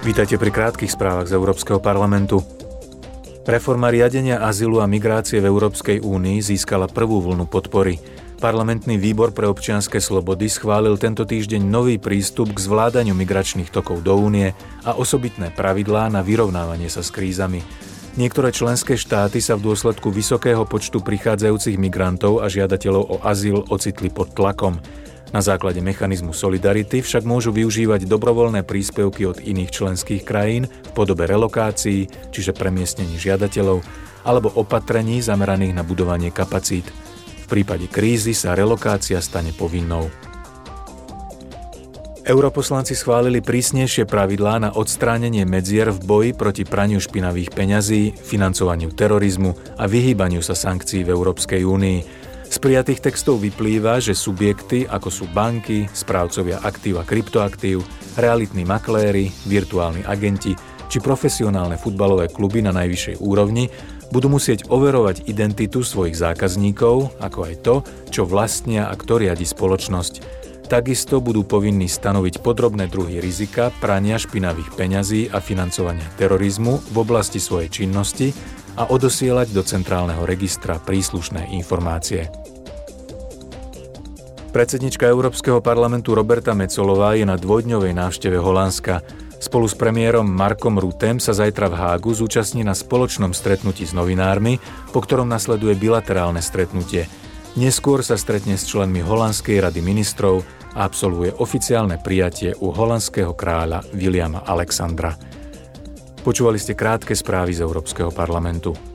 Vítajte pri krátkých správach z Európskeho parlamentu. Reforma riadenia azylu a migrácie v Európskej únii získala prvú vlnu podpory. Parlamentný výbor pre občianske slobody schválil tento týždeň nový prístup k zvládaniu migračných tokov do únie a osobitné pravidlá na vyrovnávanie sa s krízami. Niektoré členské štáty sa v dôsledku vysokého počtu prichádzajúcich migrantov a žiadateľov o azyl ocitli pod tlakom. Na základe mechanizmu solidarity však môžu využívať dobrovoľné príspevky od iných členských krajín v podobe relokácií, čiže premiestnení žiadateľov, alebo opatrení zameraných na budovanie kapacít. V prípade krízy sa relokácia stane povinnou. Europoslanci schválili prísnejšie pravidlá na odstránenie medzier v boji proti praniu špinavých peňazí, financovaniu terorizmu a vyhýbaniu sa sankcií v Európskej únii. Z prijatých textov vyplýva, že subjekty ako sú banky, správcovia aktív a kryptoaktív, realitní makléri, virtuálni agenti či profesionálne futbalové kluby na najvyššej úrovni budú musieť overovať identitu svojich zákazníkov, ako aj to, čo vlastnia a kto riadi spoločnosť. Takisto budú povinní stanoviť podrobné druhy rizika prania špinavých peňazí a financovania terorizmu v oblasti svojej činnosti a odosielať do centrálneho registra príslušné informácie. Predsednička Európskeho parlamentu Roberta Mecolová je na dvojdňovej návšteve Holandska. Spolu s premiérom Markom Rutem sa zajtra v Hágu zúčastní na spoločnom stretnutí s novinármi, po ktorom nasleduje bilaterálne stretnutie. Neskôr sa stretne s členmi Holandskej rady ministrov a absolvuje oficiálne prijatie u holandského kráľa Williama Alexandra. Počúvali ste krátke správy z Európskeho parlamentu.